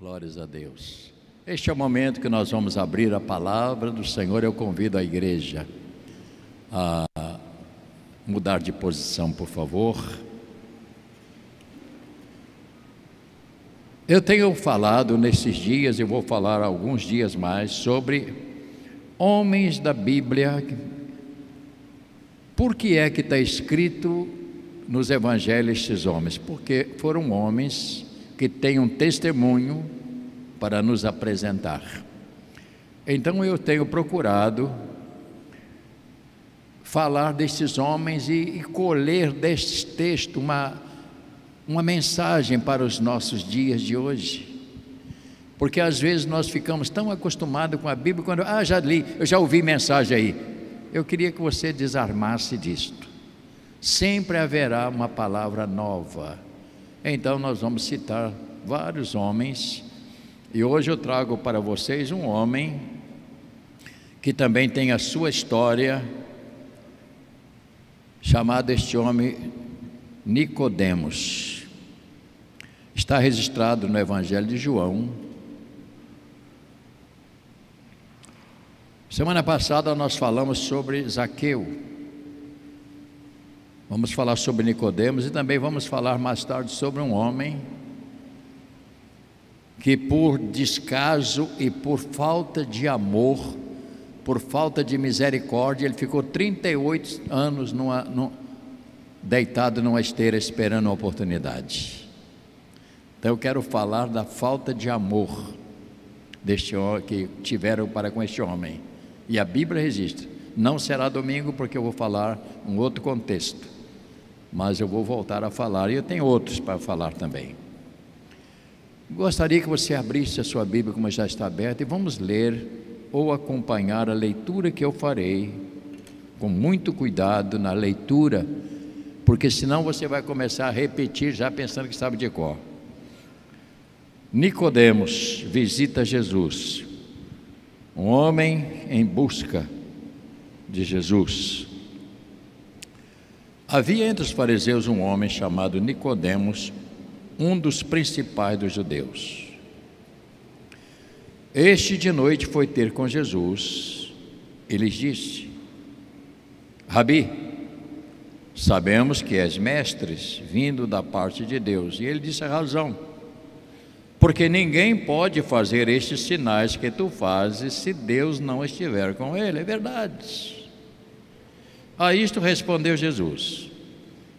Glórias a Deus. Este é o momento que nós vamos abrir a palavra do Senhor. Eu convido a igreja a mudar de posição, por favor. Eu tenho falado nesses dias, e vou falar alguns dias mais, sobre homens da Bíblia. Por que é que está escrito nos evangelhos esses homens? Porque foram homens que têm um testemunho para nos apresentar. Então eu tenho procurado falar desses homens e, e colher deste texto uma, uma mensagem para os nossos dias de hoje. Porque às vezes nós ficamos tão acostumados com a Bíblia, quando, ah, já li, eu já ouvi mensagem aí. Eu queria que você desarmasse disto. Sempre haverá uma palavra nova. Então nós vamos citar vários homens, e hoje eu trago para vocês um homem que também tem a sua história chamado este homem Nicodemos. Está registrado no Evangelho de João. Semana passada nós falamos sobre Zaqueu. Vamos falar sobre Nicodemos e também vamos falar mais tarde sobre um homem que por descaso e por falta de amor por falta de misericórdia, ele ficou 38 anos numa, numa, deitado numa esteira esperando a oportunidade. Então eu quero falar da falta de amor deste que tiveram para com este homem. E a Bíblia registra. Não será domingo porque eu vou falar um outro contexto. Mas eu vou voltar a falar e eu tenho outros para falar também. Gostaria que você abrisse a sua Bíblia como já está aberta e vamos ler ou acompanhar a leitura que eu farei, com muito cuidado na leitura, porque senão você vai começar a repetir já pensando que sabe de cor. Nicodemos visita Jesus, um homem em busca de Jesus. Havia entre os fariseus um homem chamado Nicodemos, um dos principais dos judeus. Este de noite foi ter com Jesus e lhes disse: Rabi, sabemos que és mestres, vindo da parte de Deus. E ele disse a razão, porque ninguém pode fazer estes sinais que tu fazes se Deus não estiver com ele. É verdade. A isto respondeu Jesus: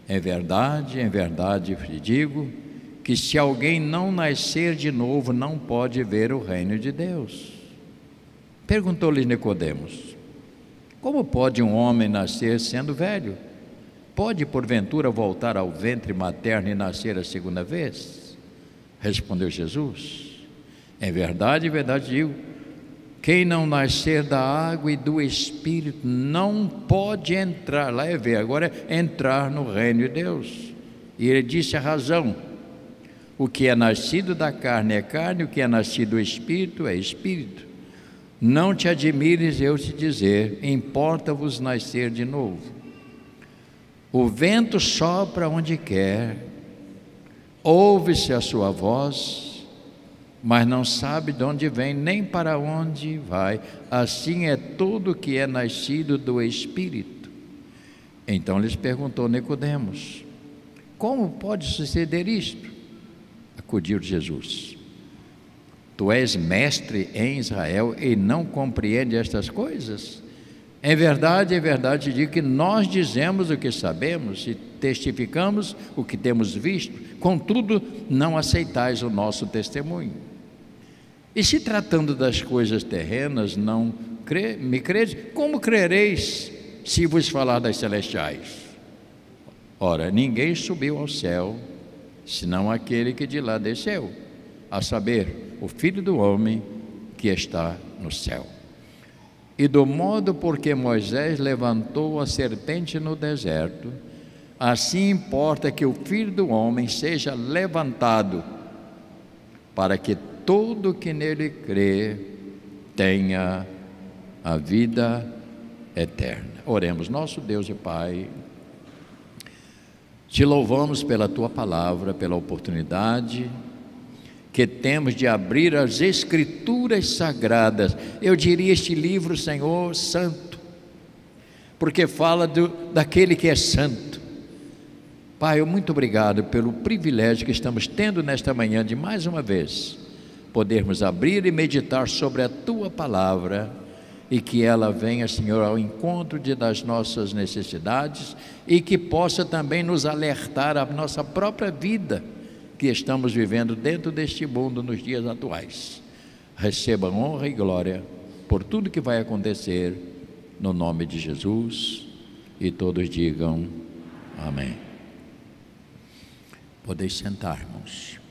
É verdade, é verdade digo que se alguém não nascer de novo, não pode ver o reino de Deus. Perguntou-lhe Nicodemos: Como pode um homem nascer sendo velho? Pode porventura voltar ao ventre materno e nascer a segunda vez? Respondeu Jesus: Em verdade, em verdade digo, quem não nascer da água e do Espírito não pode entrar, lá é ver, agora é entrar no reino de Deus. E ele disse a razão o que é nascido da carne é carne, o que é nascido do espírito é espírito. Não te admires eu te dizer, importa-vos nascer de novo. O vento sopra onde quer, ouve-se a sua voz, mas não sabe de onde vem nem para onde vai. Assim é tudo que é nascido do Espírito. Então lhes perguntou Nicodemos: Como pode suceder isto? acudiu Jesus. Tu és mestre em Israel e não compreende estas coisas? Em verdade, em verdade, digo que nós dizemos o que sabemos e testificamos o que temos visto, contudo, não aceitais o nosso testemunho. E se tratando das coisas terrenas, não crê, me credes, como crereis se vos falar das celestiais? Ora, ninguém subiu ao céu senão aquele que de lá desceu, a saber, o Filho do Homem que está no céu. E do modo por que Moisés levantou a serpente no deserto, assim importa que o Filho do Homem seja levantado, para que todo que nele crê tenha a vida eterna. Oremos, nosso Deus e Pai, te louvamos pela tua palavra, pela oportunidade que temos de abrir as Escrituras Sagradas. Eu diria este livro, Senhor, santo, porque fala do, daquele que é santo. Pai, eu muito obrigado pelo privilégio que estamos tendo nesta manhã de mais uma vez podermos abrir e meditar sobre a tua palavra e que ela venha, Senhor, ao encontro de, das nossas necessidades e que possa também nos alertar a nossa própria vida que estamos vivendo dentro deste mundo nos dias atuais. Receba honra e glória por tudo que vai acontecer, no nome de Jesus, e todos digam amém. Podeis sentar, irmãos.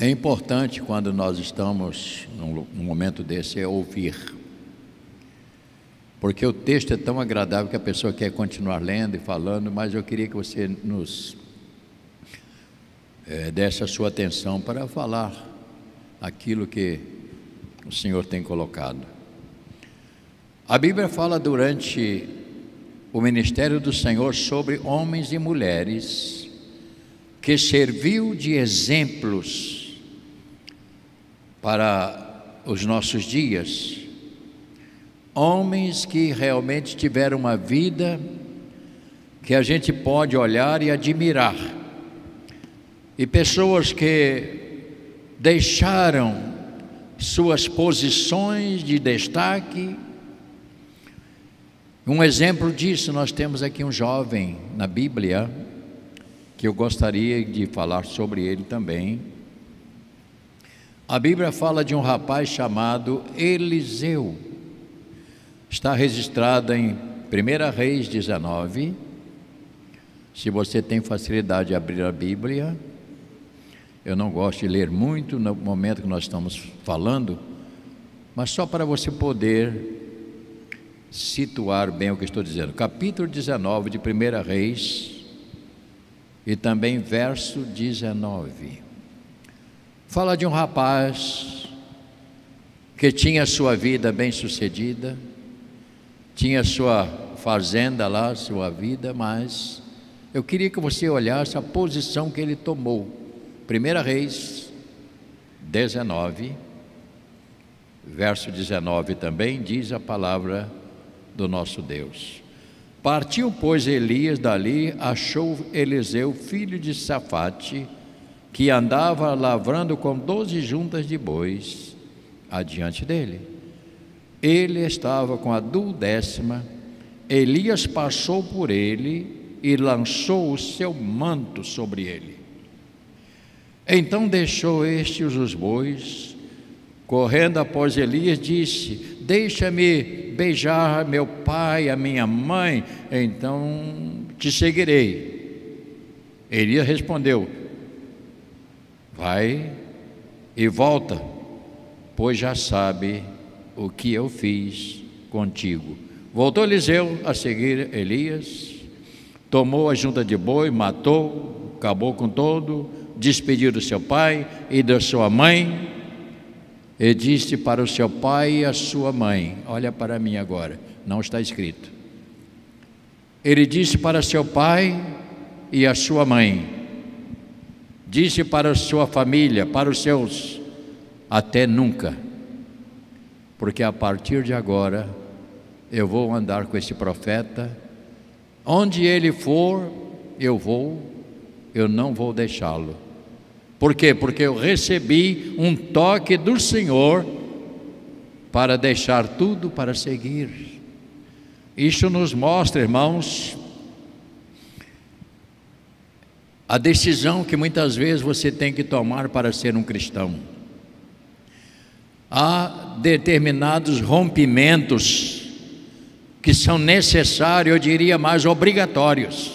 É importante quando nós estamos num, momento desse é ouvir. Porque o texto é tão agradável que a pessoa quer continuar lendo e falando, mas eu queria que você nos é, desse a sua atenção para falar aquilo que o Senhor tem colocado. A Bíblia fala durante o ministério do Senhor sobre homens e mulheres que serviu de exemplos para os nossos dias. Homens que realmente tiveram uma vida que a gente pode olhar e admirar, e pessoas que deixaram suas posições de destaque. Um exemplo disso, nós temos aqui um jovem na Bíblia, que eu gostaria de falar sobre ele também. A Bíblia fala de um rapaz chamado Eliseu. Está registrada em 1 Reis 19. Se você tem facilidade de abrir a Bíblia, eu não gosto de ler muito no momento que nós estamos falando, mas só para você poder situar bem o que estou dizendo. Capítulo 19 de 1 Reis e também verso 19. Fala de um rapaz que tinha sua vida bem sucedida, tinha sua fazenda lá, sua vida, mas eu queria que você olhasse a posição que ele tomou. Primeira Reis 19, verso 19 também diz a palavra do nosso Deus. Partiu, pois, Elias dali, achou Eliseu, filho de Safate, que andava lavrando com doze juntas de bois adiante dele. Ele estava com a duodécima, Elias passou por ele e lançou o seu manto sobre ele. Então deixou este os bois, correndo após Elias, disse: Deixa-me beijar meu pai, a minha mãe, então te seguirei. Elias respondeu: Vai e volta, pois já sabe o que eu fiz contigo. Voltou Eliseu a seguir Elias, tomou a junta de boi, matou, acabou com todo, despediu do seu pai e da sua mãe, e disse para o seu pai e a sua mãe: Olha para mim agora, não está escrito. Ele disse para seu pai e a sua mãe: disse para a sua família, para os seus, até nunca, porque a partir de agora eu vou andar com esse profeta, onde ele for, eu vou, eu não vou deixá-lo. Por quê? Porque eu recebi um toque do Senhor para deixar tudo para seguir. Isso nos mostra, irmãos, a decisão que muitas vezes você tem que tomar para ser um cristão. Há determinados rompimentos que são necessários, eu diria mais obrigatórios,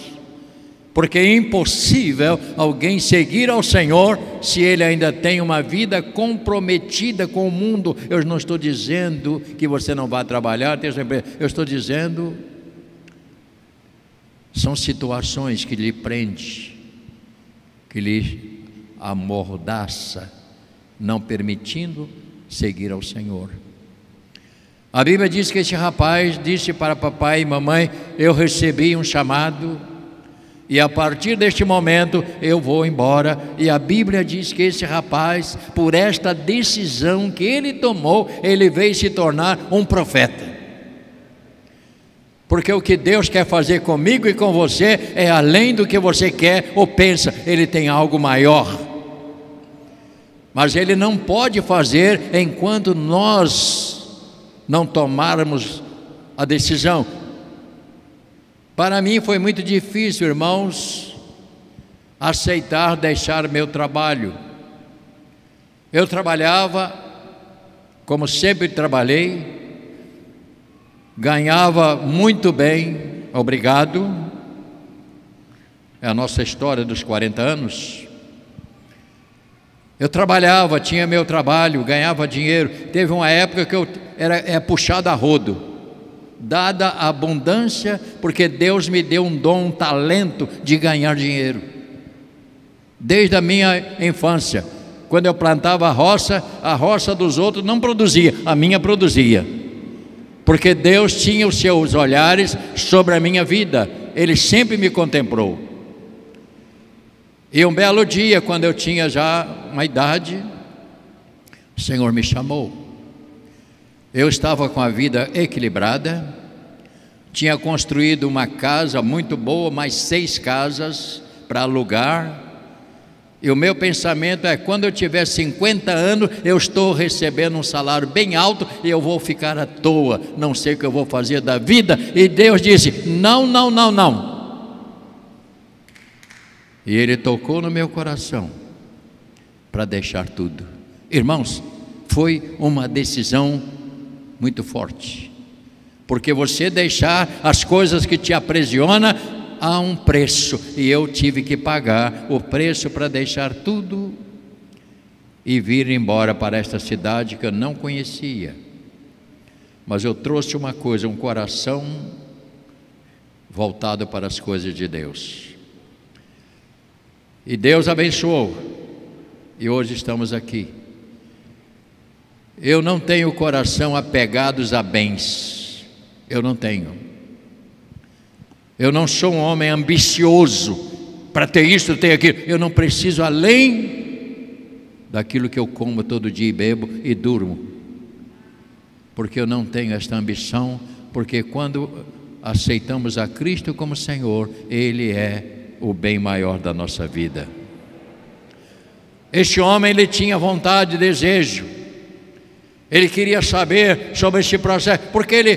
porque é impossível alguém seguir ao Senhor se ele ainda tem uma vida comprometida com o mundo. Eu não estou dizendo que você não vai trabalhar, eu estou dizendo são situações que lhe prendem que lhe amordaça, não permitindo seguir ao Senhor. A Bíblia diz que esse rapaz disse para papai e mamãe: Eu recebi um chamado e a partir deste momento eu vou embora. E a Bíblia diz que esse rapaz, por esta decisão que ele tomou, ele veio se tornar um profeta. Porque o que Deus quer fazer comigo e com você é além do que você quer ou pensa, Ele tem algo maior. Mas Ele não pode fazer enquanto nós não tomarmos a decisão. Para mim foi muito difícil, irmãos, aceitar deixar meu trabalho. Eu trabalhava, como sempre trabalhei, ganhava muito bem, obrigado. É a nossa história dos 40 anos. Eu trabalhava, tinha meu trabalho, ganhava dinheiro. Teve uma época que eu era é, puxado a rodo dada a abundância, porque Deus me deu um dom, um talento de ganhar dinheiro. Desde a minha infância, quando eu plantava a roça, a roça dos outros não produzia, a minha produzia. Porque Deus tinha os seus olhares sobre a minha vida, Ele sempre me contemplou. E um belo dia, quando eu tinha já uma idade, o Senhor me chamou. Eu estava com a vida equilibrada, tinha construído uma casa muito boa, mais seis casas para alugar. E o meu pensamento é: quando eu tiver 50 anos, eu estou recebendo um salário bem alto e eu vou ficar à toa, não sei o que eu vou fazer da vida. E Deus disse: não, não, não, não. E Ele tocou no meu coração para deixar tudo. Irmãos, foi uma decisão muito forte. Porque você deixar as coisas que te aprisiona a um preço, e eu tive que pagar o preço para deixar tudo e vir embora para esta cidade que eu não conhecia. Mas eu trouxe uma coisa, um coração voltado para as coisas de Deus. E Deus abençoou. E hoje estamos aqui. Eu não tenho coração apegados a bens. Eu não tenho. Eu não sou um homem ambicioso para ter isso, ter aquilo. Eu não preciso além daquilo que eu como todo dia e bebo e durmo. Porque eu não tenho esta ambição, porque quando aceitamos a Cristo como Senhor, Ele é o bem maior da nossa vida. Este homem ele tinha vontade e desejo ele queria saber sobre esse processo, porque ele,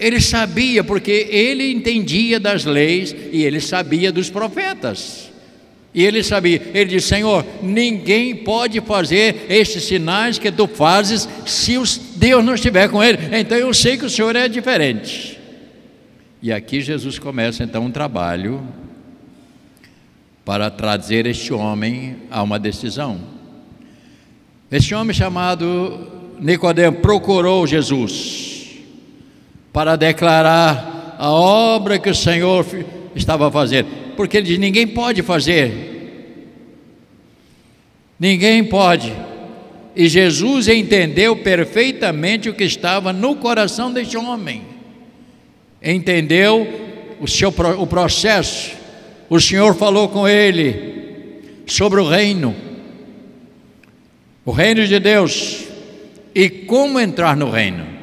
ele sabia, porque ele entendia das leis e ele sabia dos profetas. E ele sabia, ele disse: Senhor, ninguém pode fazer estes sinais que tu fazes se Deus não estiver com ele. Então eu sei que o Senhor é diferente. E aqui Jesus começa então um trabalho para trazer este homem a uma decisão. Este homem chamado Nicodemo procurou Jesus para declarar a obra que o Senhor estava fazendo, porque ele diz: ninguém pode fazer, ninguém pode. E Jesus entendeu perfeitamente o que estava no coração deste homem, entendeu o seu o processo. O Senhor falou com ele sobre o reino, o reino de Deus e como entrar no reino.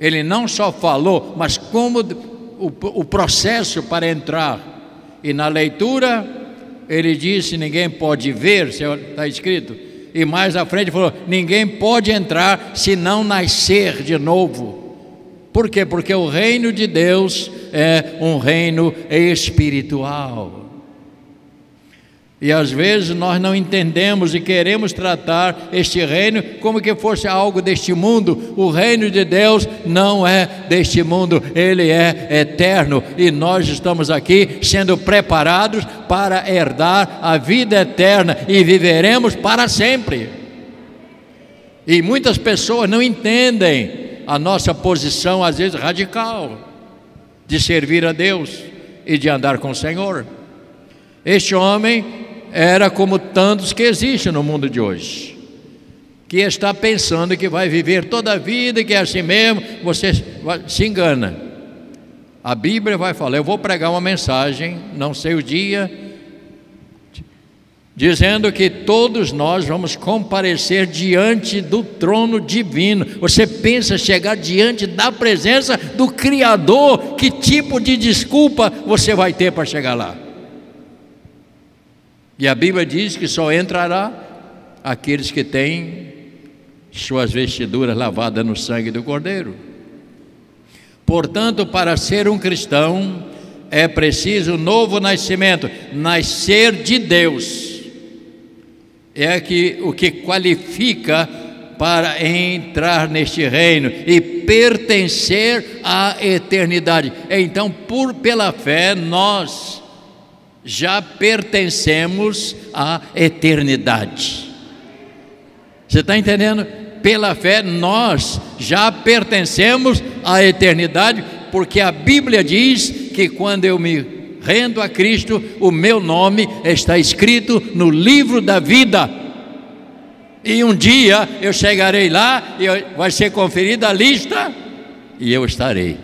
Ele não só falou, mas como o, o processo para entrar. E na leitura, ele disse: ninguém pode ver, está escrito. E mais à frente falou: ninguém pode entrar se não nascer de novo. Por quê? Porque o reino de Deus é um reino espiritual. E às vezes nós não entendemos e queremos tratar este reino como que fosse algo deste mundo. O reino de Deus não é deste mundo, ele é eterno e nós estamos aqui sendo preparados para herdar a vida eterna e viveremos para sempre. E muitas pessoas não entendem a nossa posição, às vezes radical, de servir a Deus e de andar com o Senhor. Este homem era como tantos que existem no mundo de hoje. que está pensando que vai viver toda a vida, que é assim mesmo, você se engana. A Bíblia vai falar: eu vou pregar uma mensagem, não sei o dia, dizendo que todos nós vamos comparecer diante do trono divino. Você pensa chegar diante da presença do Criador, que tipo de desculpa você vai ter para chegar lá? E a Bíblia diz que só entrará aqueles que têm suas vestiduras lavadas no sangue do Cordeiro. Portanto, para ser um cristão, é preciso novo nascimento, nascer de Deus é que, o que qualifica para entrar neste reino e pertencer à eternidade. Então, por pela fé, nós já pertencemos à eternidade. Você está entendendo? Pela fé, nós já pertencemos à eternidade, porque a Bíblia diz que quando eu me rendo a Cristo, o meu nome está escrito no livro da vida. E um dia eu chegarei lá e vai ser conferida a lista e eu estarei.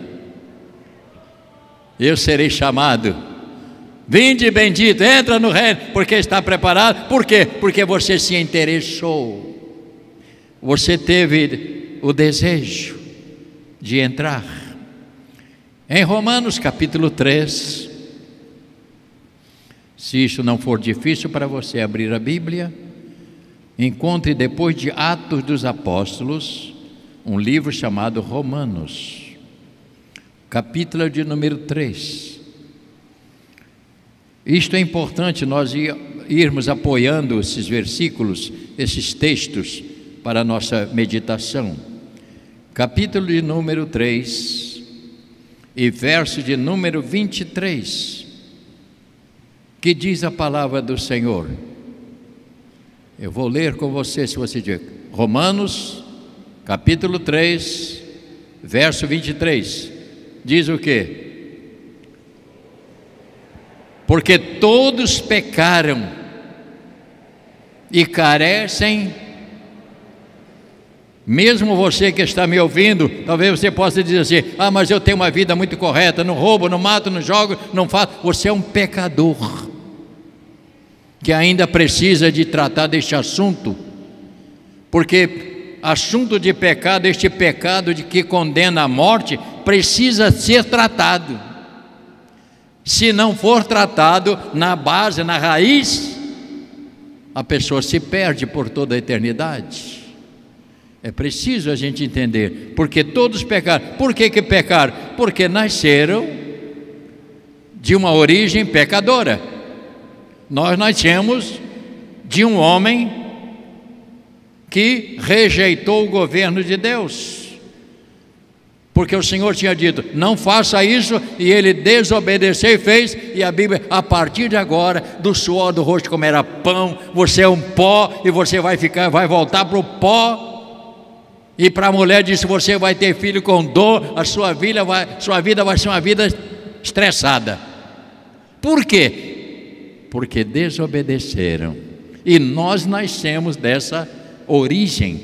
Eu serei chamado. Vinde bendito, entra no reino, porque está preparado. Por quê? Porque você se interessou. Você teve o desejo de entrar. Em Romanos capítulo 3, se isso não for difícil para você abrir a Bíblia, encontre depois de Atos dos Apóstolos um livro chamado Romanos, capítulo de número 3. Isto é importante nós irmos apoiando esses versículos, esses textos para a nossa meditação. Capítulo de número 3 e verso de número 23 que diz a palavra do Senhor. Eu vou ler com você, se você diz, Romanos, capítulo 3, verso 23. Diz o que? Porque todos pecaram e carecem mesmo você que está me ouvindo, talvez você possa dizer assim: ah, mas eu tenho uma vida muito correta, não roubo, não mato, não jogo, não faço. Você é um pecador que ainda precisa de tratar deste assunto, porque assunto de pecado, este pecado de que condena a morte, precisa ser tratado. Se não for tratado na base, na raiz, a pessoa se perde por toda a eternidade. É preciso a gente entender, porque todos pecaram. Por que, que pecaram? Porque nasceram de uma origem pecadora. Nós nascemos de um homem que rejeitou o governo de Deus. Porque o Senhor tinha dito: não faça isso, e ele desobedeceu e fez, e a Bíblia, a partir de agora, do suor do rosto comerá pão, você é um pó, e você vai ficar, vai voltar para o pó. E para a mulher disse: Você vai ter filho com dor, a sua vida vai, sua vida vai ser uma vida estressada. Por quê? porque desobedeceram. E nós nascemos dessa origem.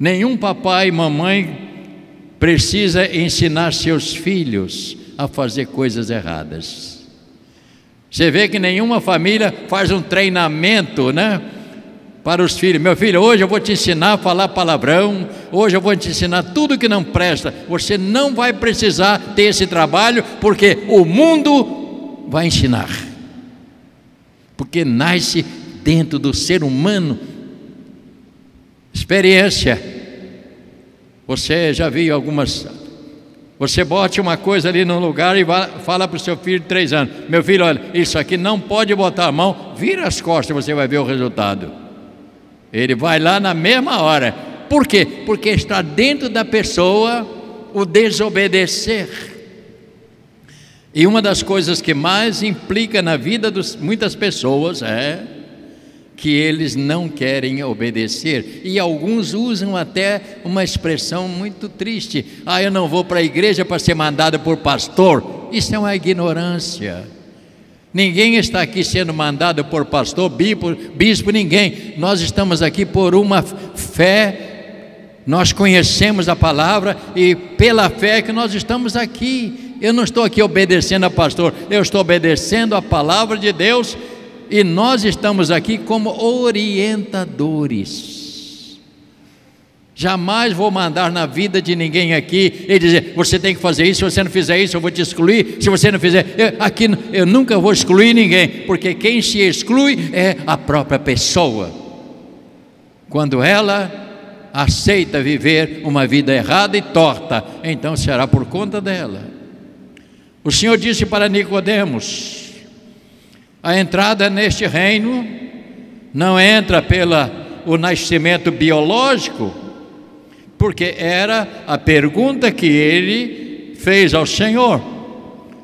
Nenhum papai e mamãe precisa ensinar seus filhos a fazer coisas erradas. Você vê que nenhuma família faz um treinamento, né? Para os filhos, meu filho, hoje eu vou te ensinar a falar palavrão, hoje eu vou te ensinar tudo que não presta. Você não vai precisar ter esse trabalho, porque o mundo vai ensinar porque nasce dentro do ser humano experiência. Você já viu algumas. Você bote uma coisa ali no lugar e fala para o seu filho de três anos: Meu filho, olha, isso aqui não pode botar a mão, vira as costas, você vai ver o resultado. Ele vai lá na mesma hora. Por quê? Porque está dentro da pessoa o desobedecer. E uma das coisas que mais implica na vida de muitas pessoas é que eles não querem obedecer. E alguns usam até uma expressão muito triste: ah, eu não vou para a igreja para ser mandado por pastor. Isso é uma ignorância. Ninguém está aqui sendo mandado por pastor, bispo, bispo, ninguém. Nós estamos aqui por uma fé. Nós conhecemos a palavra e pela fé que nós estamos aqui. Eu não estou aqui obedecendo a pastor, eu estou obedecendo a palavra de Deus e nós estamos aqui como orientadores. Jamais vou mandar na vida de ninguém aqui e dizer: você tem que fazer isso, se você não fizer isso, eu vou te excluir. Se você não fizer, eu, aqui eu nunca vou excluir ninguém, porque quem se exclui é a própria pessoa. Quando ela aceita viver uma vida errada e torta, então será por conta dela. O Senhor disse para Nicodemos: a entrada neste reino não entra pela o nascimento biológico, porque era a pergunta que ele fez ao Senhor.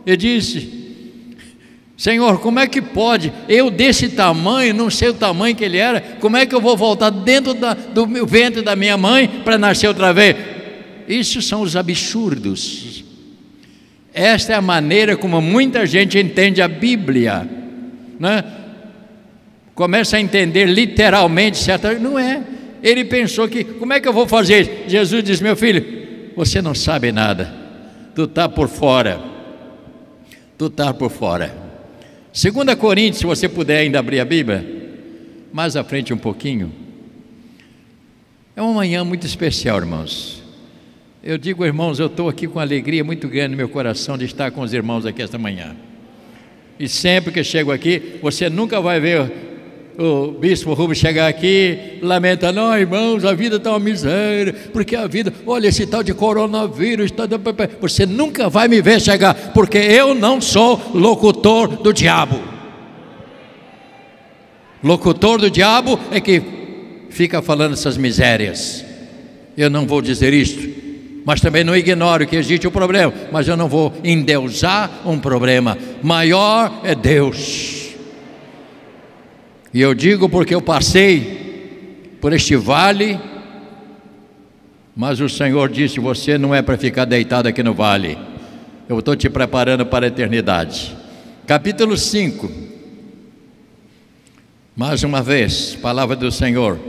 Ele disse: Senhor, como é que pode eu desse tamanho, não sei o tamanho que ele era, como é que eu vou voltar dentro da, do meu ventre da minha mãe para nascer outra vez? Isso são os absurdos. Esta é a maneira como muita gente entende a Bíblia, né? Começa a entender literalmente certa, não é ele pensou que, como é que eu vou fazer isso? Jesus disse: Meu filho, você não sabe nada, tu está por fora, tu está por fora. 2 Coríntios, se você puder ainda abrir a Bíblia, mais à frente um pouquinho. É uma manhã muito especial, irmãos. Eu digo, irmãos, eu estou aqui com alegria muito grande no meu coração de estar com os irmãos aqui esta manhã. E sempre que chego aqui, você nunca vai ver o bispo Rubens chegar aqui, lamenta, não, irmãos, a vida está uma miséria, porque a vida, olha esse tal de coronavírus, tá, você nunca vai me ver chegar, porque eu não sou locutor do diabo. Locutor do diabo é que fica falando essas misérias. Eu não vou dizer isto, mas também não ignoro que existe o um problema, mas eu não vou endeusar um problema. Maior é Deus. E eu digo porque eu passei por este vale, mas o Senhor disse: Você não é para ficar deitado aqui no vale, eu estou te preparando para a eternidade. Capítulo 5, mais uma vez, palavra do Senhor,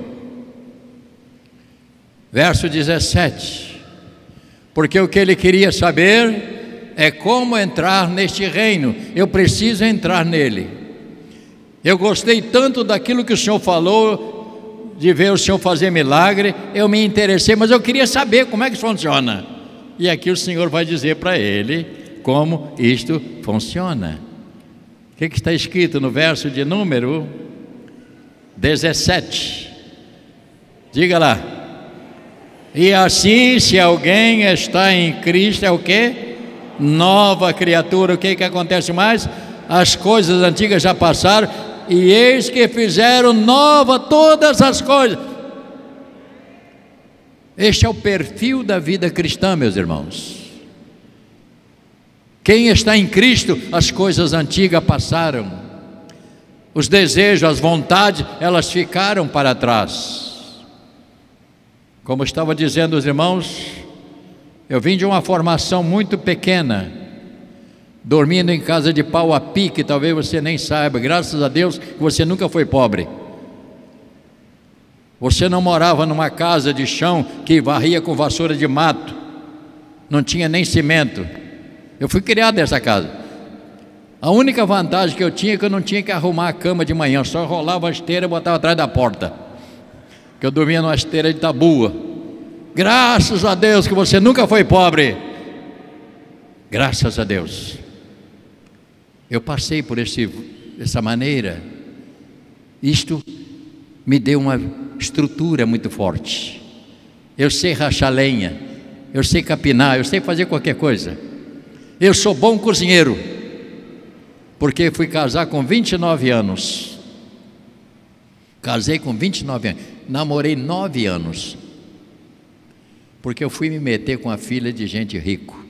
verso 17: Porque o que ele queria saber é como entrar neste reino, eu preciso entrar nele. Eu gostei tanto daquilo que o Senhor falou, de ver o Senhor fazer milagre, eu me interessei, mas eu queria saber como é que funciona. E aqui o Senhor vai dizer para ele como isto funciona. O que, que está escrito no verso de número 17? Diga lá. E assim, se alguém está em Cristo, é o que? Nova criatura. O que, que acontece mais? As coisas antigas já passaram, e eis que fizeram nova todas as coisas. Este é o perfil da vida cristã, meus irmãos. Quem está em Cristo, as coisas antigas passaram, os desejos, as vontades, elas ficaram para trás. Como estava dizendo os irmãos, eu vim de uma formação muito pequena, dormindo em casa de pau a pique, talvez você nem saiba, graças a Deus que você nunca foi pobre. Você não morava numa casa de chão que varria com vassoura de mato, não tinha nem cimento. Eu fui criado nessa casa. A única vantagem que eu tinha é que eu não tinha que arrumar a cama de manhã, só rolava a esteira e botava atrás da porta. Que eu dormia numa esteira de tabua. Graças a Deus que você nunca foi pobre. Graças a Deus. Eu passei por esse, essa maneira. Isto me deu uma estrutura muito forte. Eu sei rachar lenha, eu sei capinar, eu sei fazer qualquer coisa. Eu sou bom cozinheiro, porque fui casar com 29 anos. Casei com 29 anos, namorei 9 anos, porque eu fui me meter com a filha de gente rico.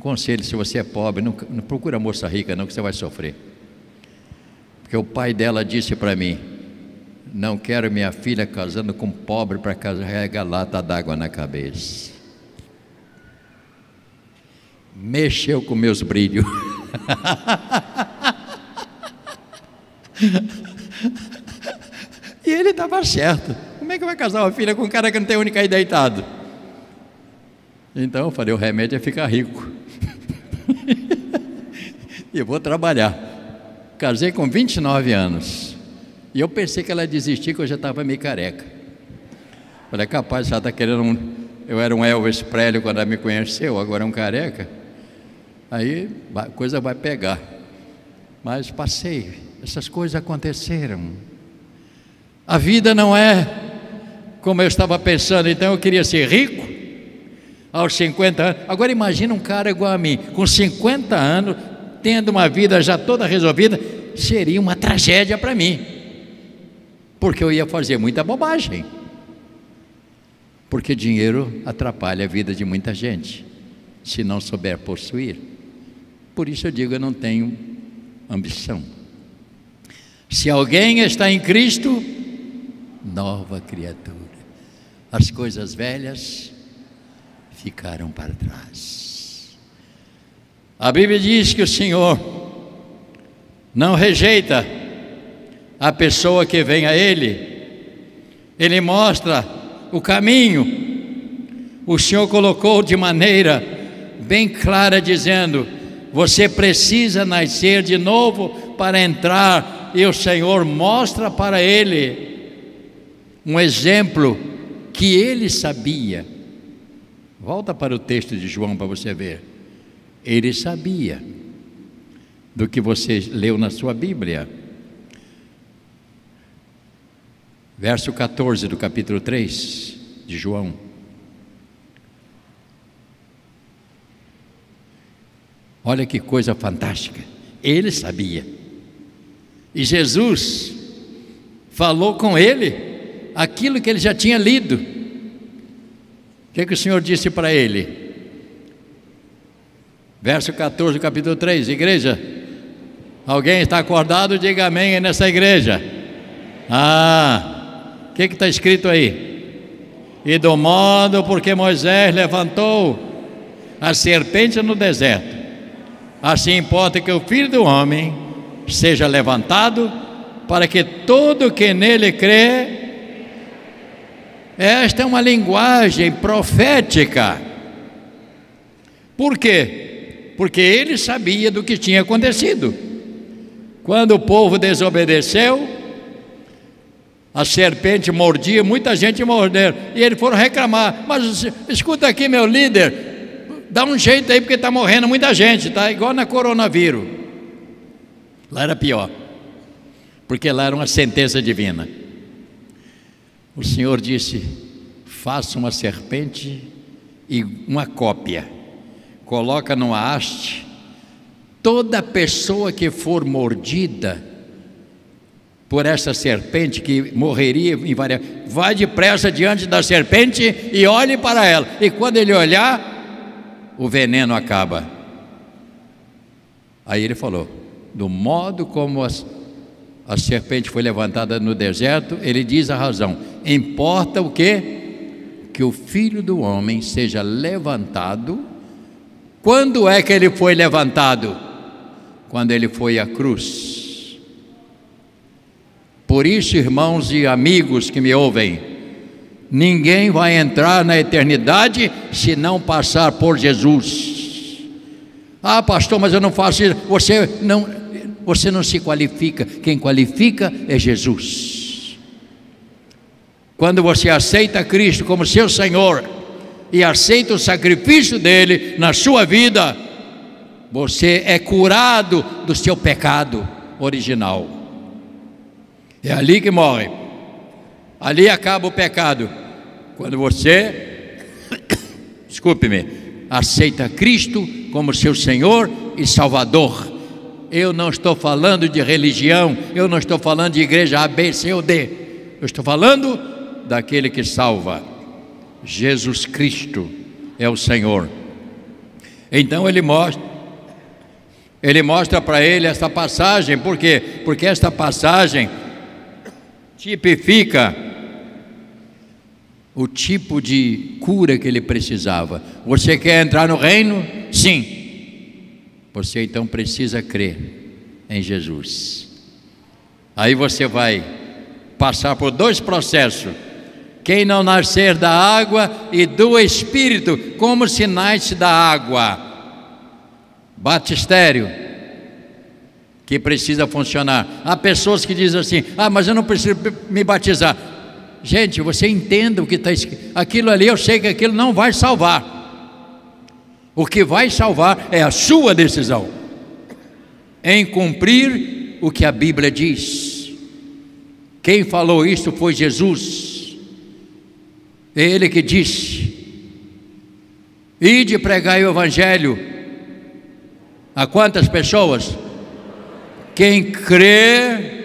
Conselho: se você é pobre, não, não procura moça rica, não, que você vai sofrer. Porque o pai dela disse para mim: Não quero minha filha casando com pobre para carregar lata d'água na cabeça. Mexeu com meus brilhos. ele estava certo. Como é que vai casar uma filha com um cara que não tem onde cair deitado? Então eu falei: o remédio é ficar rico. e eu vou trabalhar. Casei com 29 anos. E eu pensei que ela desistir, que eu já estava meio careca. Falei, capaz, já está querendo um... Eu era um Elvis Presley quando ela me conheceu, agora é um careca. Aí a coisa vai pegar. Mas passei, essas coisas aconteceram. A vida não é como eu estava pensando, então eu queria ser rico aos 50 anos. Agora imagina um cara igual a mim, com 50 anos, tendo uma vida já toda resolvida, seria uma tragédia para mim, porque eu ia fazer muita bobagem. Porque dinheiro atrapalha a vida de muita gente, se não souber possuir. Por isso eu digo, eu não tenho ambição. Se alguém está em Cristo, nova criatura. As coisas velhas ficaram para trás. A Bíblia diz que o Senhor não rejeita a pessoa que vem a Ele, Ele mostra o caminho. O Senhor colocou de maneira bem clara, dizendo: Você precisa nascer de novo para entrar, e o Senhor mostra para ele um exemplo que ele sabia. Volta para o texto de João para você ver. Ele sabia do que você leu na sua Bíblia. Verso 14 do capítulo 3 de João. Olha que coisa fantástica. Ele sabia. E Jesus falou com ele aquilo que ele já tinha lido. O que, que o Senhor disse para ele? Verso 14 do capítulo 3, igreja, Alguém está acordado? Diga amém nessa igreja. Ah, o que está escrito aí? E do modo porque Moisés levantou a serpente no deserto, assim importa que o filho do homem seja levantado, para que todo que nele crê. Esta é uma linguagem profética. Por quê? Porque ele sabia do que tinha acontecido. Quando o povo desobedeceu, a serpente mordia, muita gente mordeu, e eles foram reclamar. Mas escuta aqui, meu líder, dá um jeito aí, porque está morrendo muita gente, tá? Igual na coronavírus. Lá era pior, porque lá era uma sentença divina. O Senhor disse: faça uma serpente e uma cópia, coloca numa haste Toda pessoa que for mordida por essa serpente que morreria invariavelmente, vai depressa diante da serpente e olhe para ela. E quando ele olhar, o veneno acaba. Aí ele falou: do modo como as, a serpente foi levantada no deserto, ele diz a razão: importa o que? Que o filho do homem seja levantado. Quando é que ele foi levantado? quando ele foi à cruz. Por isso, irmãos e amigos que me ouvem, ninguém vai entrar na eternidade se não passar por Jesus. Ah, pastor, mas eu não faço isso. Você não, você não se qualifica. Quem qualifica é Jesus. Quando você aceita Cristo como seu Senhor e aceita o sacrifício dele na sua vida, você é curado do seu pecado original. É ali que morre. Ali acaba o pecado. Quando você, desculpe-me, aceita Cristo como seu Senhor e Salvador. Eu não estou falando de religião, eu não estou falando de igreja A, B, C ou D. Eu estou falando daquele que salva. Jesus Cristo é o Senhor. Então ele mostra ele mostra para ele esta passagem, por quê? Porque esta passagem tipifica o tipo de cura que ele precisava. Você quer entrar no reino? Sim. Você então precisa crer em Jesus. Aí você vai passar por dois processos. Quem não nascer da água e do Espírito, como se nasce da água? Batistério, que precisa funcionar. Há pessoas que dizem assim: ah, mas eu não preciso me batizar. Gente, você entenda o que está escrito. Aquilo ali, eu sei que aquilo não vai salvar. O que vai salvar é a sua decisão em cumprir o que a Bíblia diz. Quem falou isso foi Jesus. É ele que disse: Ide pregar o Evangelho. A quantas pessoas? Quem crê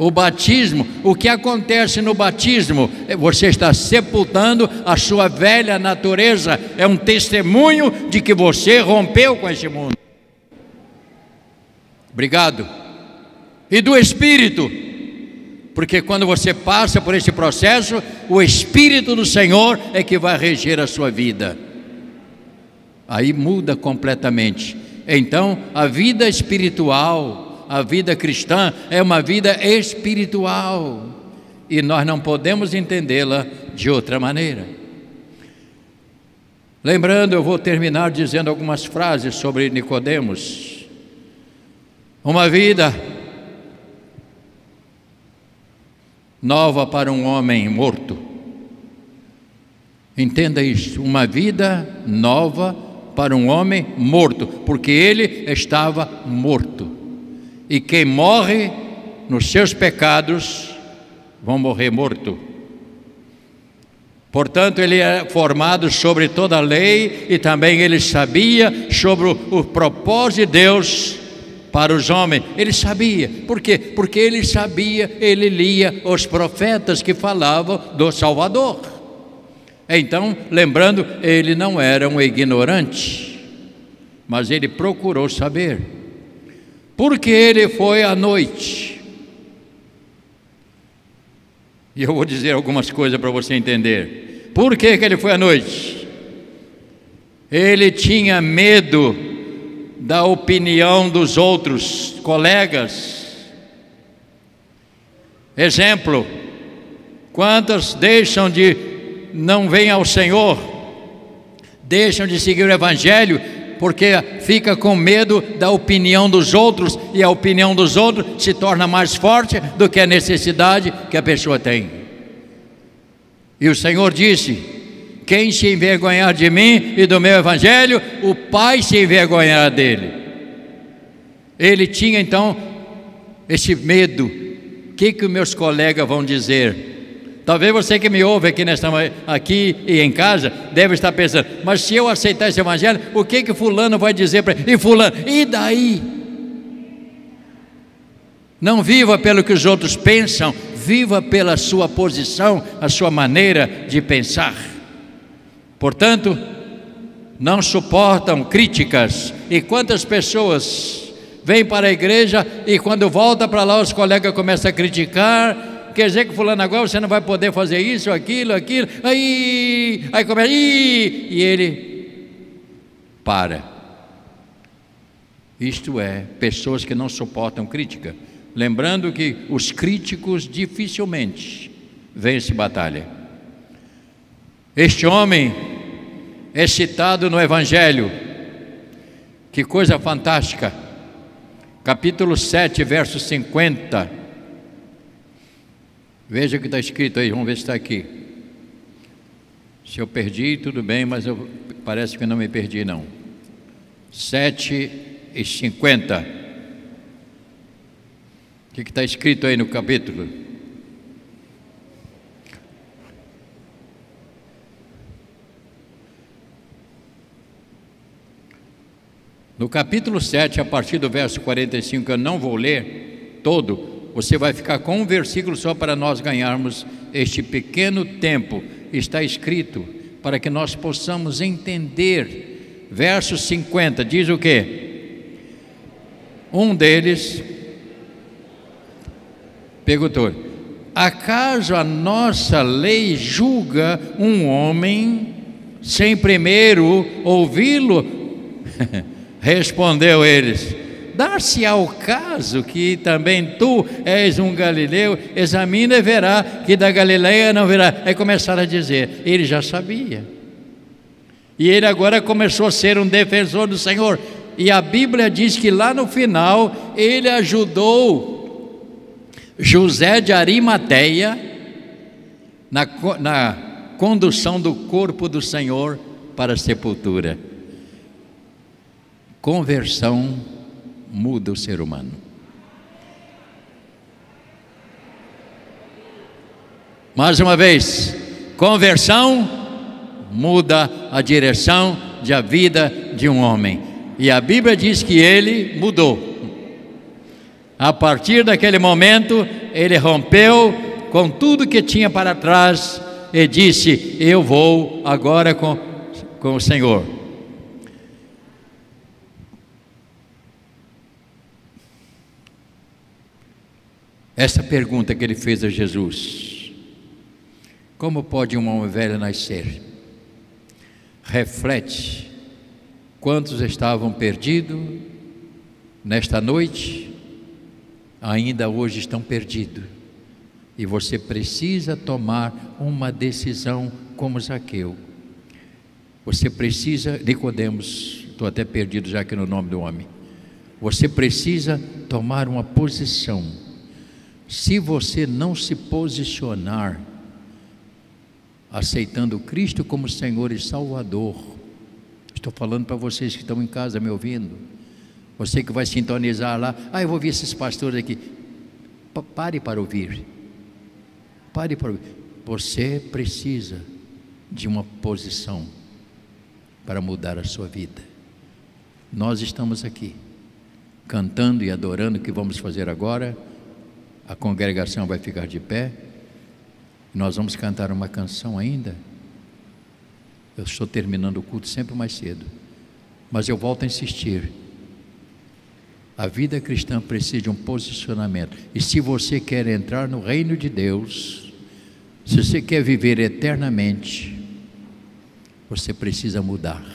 o batismo, o que acontece no batismo? É, você está sepultando a sua velha natureza, é um testemunho de que você rompeu com esse mundo. Obrigado. E do Espírito, porque quando você passa por esse processo, o Espírito do Senhor é que vai reger a sua vida. Aí muda completamente. Então, a vida espiritual, a vida cristã é uma vida espiritual e nós não podemos entendê-la de outra maneira. Lembrando, eu vou terminar dizendo algumas frases sobre Nicodemos. Uma vida nova para um homem morto. Entenda isso, uma vida nova para um homem morto, porque ele estava morto. E quem morre nos seus pecados vão morrer morto. Portanto, ele é formado sobre toda a lei e também ele sabia sobre o, o propósito de Deus para os homens. Ele sabia. Por quê? Porque ele sabia, ele lia os profetas que falavam do Salvador. Então, lembrando, ele não era um ignorante, mas ele procurou saber porque ele foi à noite. E eu vou dizer algumas coisas para você entender. Por que, que ele foi à noite? Ele tinha medo da opinião dos outros colegas. Exemplo: quantos deixam de não vêm ao Senhor, deixam de seguir o Evangelho porque fica com medo da opinião dos outros e a opinião dos outros se torna mais forte do que a necessidade que a pessoa tem. E o Senhor disse: Quem se envergonhar de mim e do meu evangelho, o Pai se envergonhará dele. Ele tinha então esse medo: o que, que meus colegas vão dizer? Talvez você que me ouve aqui, nesta, aqui e em casa deve estar pensando: mas se eu aceitar esse evangelho, o que que fulano vai dizer para e fulano? E daí? Não viva pelo que os outros pensam, viva pela sua posição, a sua maneira de pensar. Portanto, não suportam críticas. E quantas pessoas vêm para a igreja e quando volta para lá os colegas começam a criticar, quer dizer que fulano agora você não vai poder fazer isso, aquilo, aquilo, aí, aí começa, e ele para. Isto é, pessoas que não suportam crítica. Lembrando que os críticos dificilmente vencem batalha. Este homem é citado no Evangelho, que coisa fantástica, capítulo 7, verso 50 Veja o que está escrito aí, vamos ver se está aqui. Se eu perdi, tudo bem, mas eu, parece que não me perdi, não. 7 e 50. O que está escrito aí no capítulo? No capítulo 7, a partir do verso 45, eu não vou ler todo, você vai ficar com um versículo só para nós ganharmos este pequeno tempo. Está escrito para que nós possamos entender. Verso 50 diz o que? Um deles perguntou: Acaso a nossa lei julga um homem sem primeiro ouvi-lo? Respondeu eles: Dar-se ao caso que também tu és um galileu, examina e verá que da Galileia não virá. Aí começaram a dizer, ele já sabia. E ele agora começou a ser um defensor do Senhor. E a Bíblia diz que lá no final ele ajudou José de Arimateia na, na condução do corpo do Senhor para a sepultura. Conversão muda o ser humano. Mais uma vez, conversão muda a direção da vida de um homem. E a Bíblia diz que ele mudou. A partir daquele momento, ele rompeu com tudo que tinha para trás e disse: Eu vou agora com, com o Senhor. Essa pergunta que ele fez a Jesus: Como pode uma ovelha nascer? Reflete quantos estavam perdidos nesta noite, ainda hoje estão perdidos. E você precisa tomar uma decisão como Zaqueu. Você precisa, Nicodemos, estou até perdido já aqui no nome do homem. Você precisa tomar uma posição se você não se posicionar aceitando Cristo como Senhor e Salvador, estou falando para vocês que estão em casa me ouvindo, você que vai sintonizar lá, ah, eu vou ouvir esses pastores aqui. Pare para ouvir. Pare para ouvir. Você precisa de uma posição para mudar a sua vida. Nós estamos aqui cantando e adorando o que vamos fazer agora a congregação vai ficar de pé. Nós vamos cantar uma canção ainda. Eu estou terminando o culto sempre mais cedo. Mas eu volto a insistir. A vida cristã precisa de um posicionamento. E se você quer entrar no reino de Deus, se você quer viver eternamente, você precisa mudar.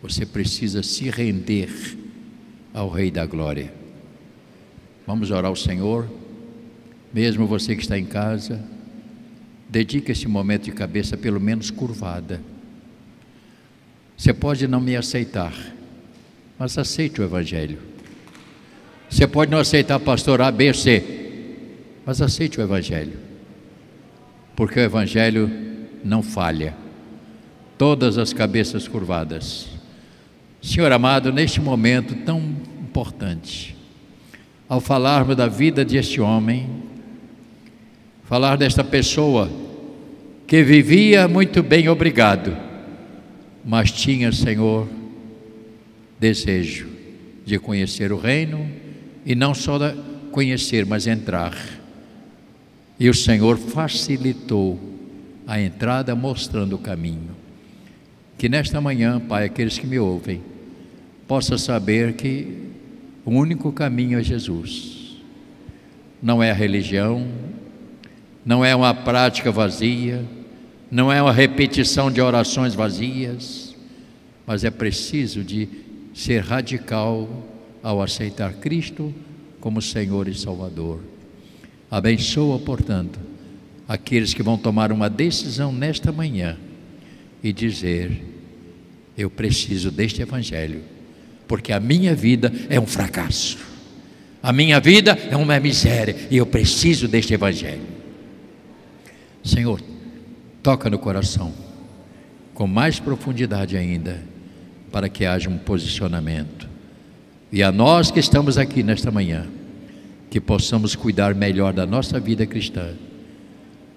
Você precisa se render ao Rei da Glória. Vamos orar ao Senhor. Mesmo você que está em casa, dedique esse momento de cabeça pelo menos curvada. Você pode não me aceitar, mas aceite o Evangelho. Você pode não aceitar pastor A, B, C, mas aceite o Evangelho. Porque o Evangelho não falha. Todas as cabeças curvadas. Senhor amado, neste momento tão importante, ao falarmos da vida deste homem, falar desta pessoa que vivia muito bem, obrigado, mas tinha, Senhor, desejo de conhecer o reino e não só conhecer, mas entrar. E o Senhor facilitou a entrada, mostrando o caminho. Que nesta manhã, Pai, aqueles que me ouvem, possa saber que o único caminho é Jesus. Não é a religião, não é uma prática vazia, não é uma repetição de orações vazias, mas é preciso de ser radical ao aceitar Cristo como Senhor e Salvador. Abençoa, portanto, aqueles que vão tomar uma decisão nesta manhã e dizer: Eu preciso deste Evangelho porque a minha vida é um fracasso. A minha vida é uma miséria e eu preciso deste Evangelho. Senhor, toca no coração, com mais profundidade ainda, para que haja um posicionamento. E a nós que estamos aqui nesta manhã, que possamos cuidar melhor da nossa vida cristã,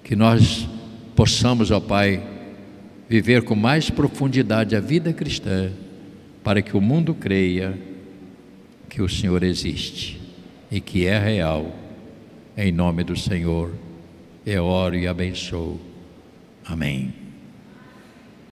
que nós possamos, ó Pai, viver com mais profundidade a vida cristã para que o mundo creia que o Senhor existe e que é real. Em nome do Senhor, eu oro e abençoo. Amém.